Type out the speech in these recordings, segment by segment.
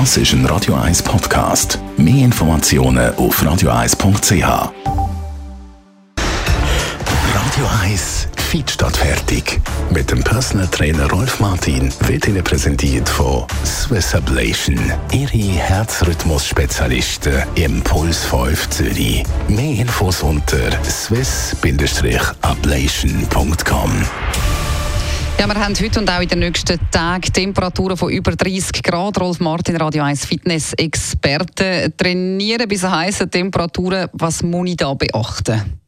Das ist ein Radio 1 Podcast. Mehr Informationen auf radio1.ch. Radio 1 Feed statt fertig. Mit dem Personal Trainer Rolf Martin wird Ihnen präsentiert von Swiss Ablation. Ihre Herzrhythmus-Spezialisten im Puls 5 Zürich. Mehr Infos unter swiss-ablation.com. Ja, wir haben heute und auch in den nächsten Tagen Temperaturen von über 30 Grad. Rolf Martin, Radio 1 Fitness-Experte. Trainieren bei so heißen Temperaturen, was muss ich da beachten?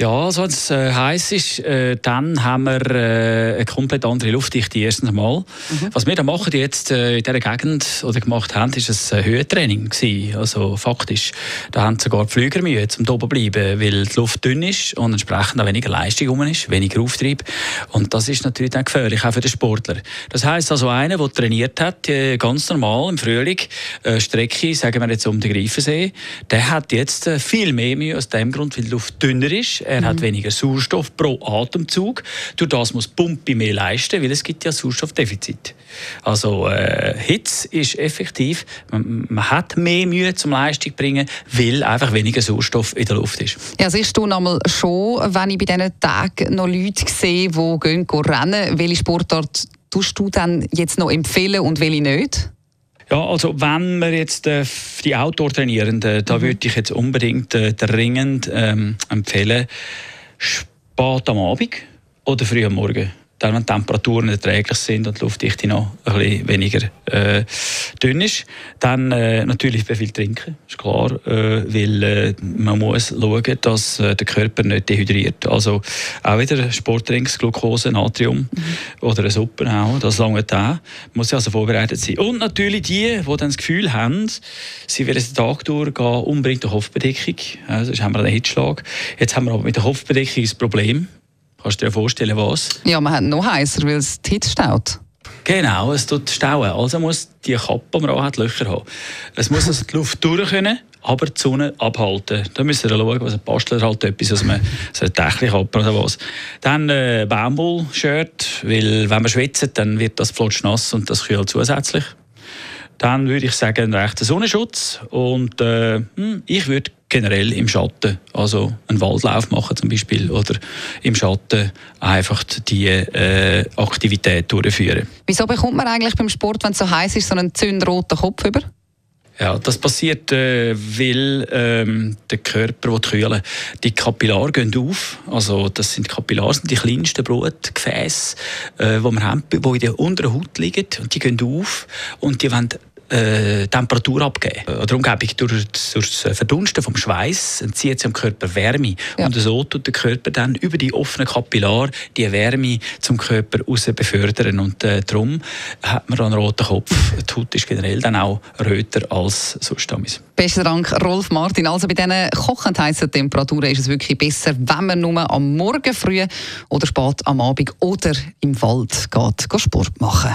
Ja, also wenn es äh, heiß ist, äh, dann haben wir äh, eine komplett andere Luftdichte erstens mal. Mhm. Was wir da machen jetzt äh, in dieser Gegend oder gemacht haben, ist ein Höhentraining gewesen. Also faktisch, da haben sogar die Flüger Mühe, um oben zu bleiben, weil die Luft dünn ist und entsprechend auch weniger Leistung rum ist, weniger Auftrieb. Und das ist natürlich dann gefährlich, auch für den Sportler. Das heisst also, einer, der trainiert hat, äh, ganz normal im Frühling, äh, Strecke, sagen wir jetzt um den Greifensee, der hat jetzt äh, viel mehr Mühe aus dem Grund, weil die Luft dünner ist er mhm. hat weniger Sauerstoff pro Atemzug. Durch das muss die Pumpe mehr leisten, weil es gibt ja Sauerstoffdefizit. Also äh, Hitze ist effektiv, man, man, hat mehr Mühe zum Leistung bringen, weil einfach weniger Sauerstoff in der Luft ist. Ja, siehst du einmal schon, wenn ich bei diesen Tagen noch Leute sehe, die gehen, gehen rennen, welche Sportart tust du dann jetzt noch empfehlen und welche nicht? Ja, also wenn wir jetzt äh, die Outdoor-Trainierenden, da mhm. würde ich jetzt unbedingt äh, dringend ähm, empfehlen, spät am Abend oder früh am Morgen dann, wenn die Temperaturen erträglich sind und die Luftdichte noch ein bisschen weniger äh, dünn ist. Dann äh, natürlich sehr viel trinken, ist klar, äh, weil äh, man muss schauen, dass äh, der Körper nicht dehydriert. Also auch wieder Sportdrinks, Glucose, Natrium mhm. oder eine Suppe auch, das lange da muss also vorbereitet sein. Und natürlich die, die dann das Gefühl haben, sie werden den Tag durchgehen, unbedingt eine Kopfbedeckung, also, sonst haben wir einen Hitschlag. Jetzt haben wir aber mit der Kopfbedeckung das Problem, Kannst du dir vorstellen, was? Ja, man hat noch heißer, weil es die Hitze staut. Genau, es tut stauen. Also muss die Kappe, die man hat, Löcher haben. Es muss also die Luft durch können, aber die Sonne abhalten. Da müssen wir schauen, was ein Bastler halt etwas, also man so ein Dächli-Kappe oder was. Dann äh, Baumwoll-Shirt, weil wenn man schwitzt, dann wird das flotsch nass und das kühlt zusätzlich. Dann würde ich sagen, einen rechten Sonnenschutz und äh, hm, ich würde generell im Schatten, also einen Waldlauf machen zum Beispiel oder im Schatten einfach die äh, Aktivität durchführen. Wieso bekommt man eigentlich beim Sport, wenn es so heiß ist, so einen zündroten Kopf über? Ja, das passiert, äh, weil ähm, der Körper will kühlen. Die Kapillare gehen auf. Also das sind Kapillare, sind die kleinsten Blutgefäße, äh, die wir haben, die in der unteren Haut liegen. Und die gehen auf und die wollen äh, Temperatur abgeben. Äh, darum gebe ich durch, durch das Verdunsten vom Schweiß entzieht es dem Körper Wärme. Ja. Und so tut der Körper dann über die offenen Kapillare die Wärme zum Körper raus befördern. Und äh, darum hat man einen roten Kopf. Die Haut ist generell dann auch röter als sonst. Besten Dank, Rolf Martin. Also bei diesen kochend heißen Temperaturen ist es wirklich besser, wenn man nur am Morgen früh oder spät am Abend oder im Wald geht, geht Sport machen.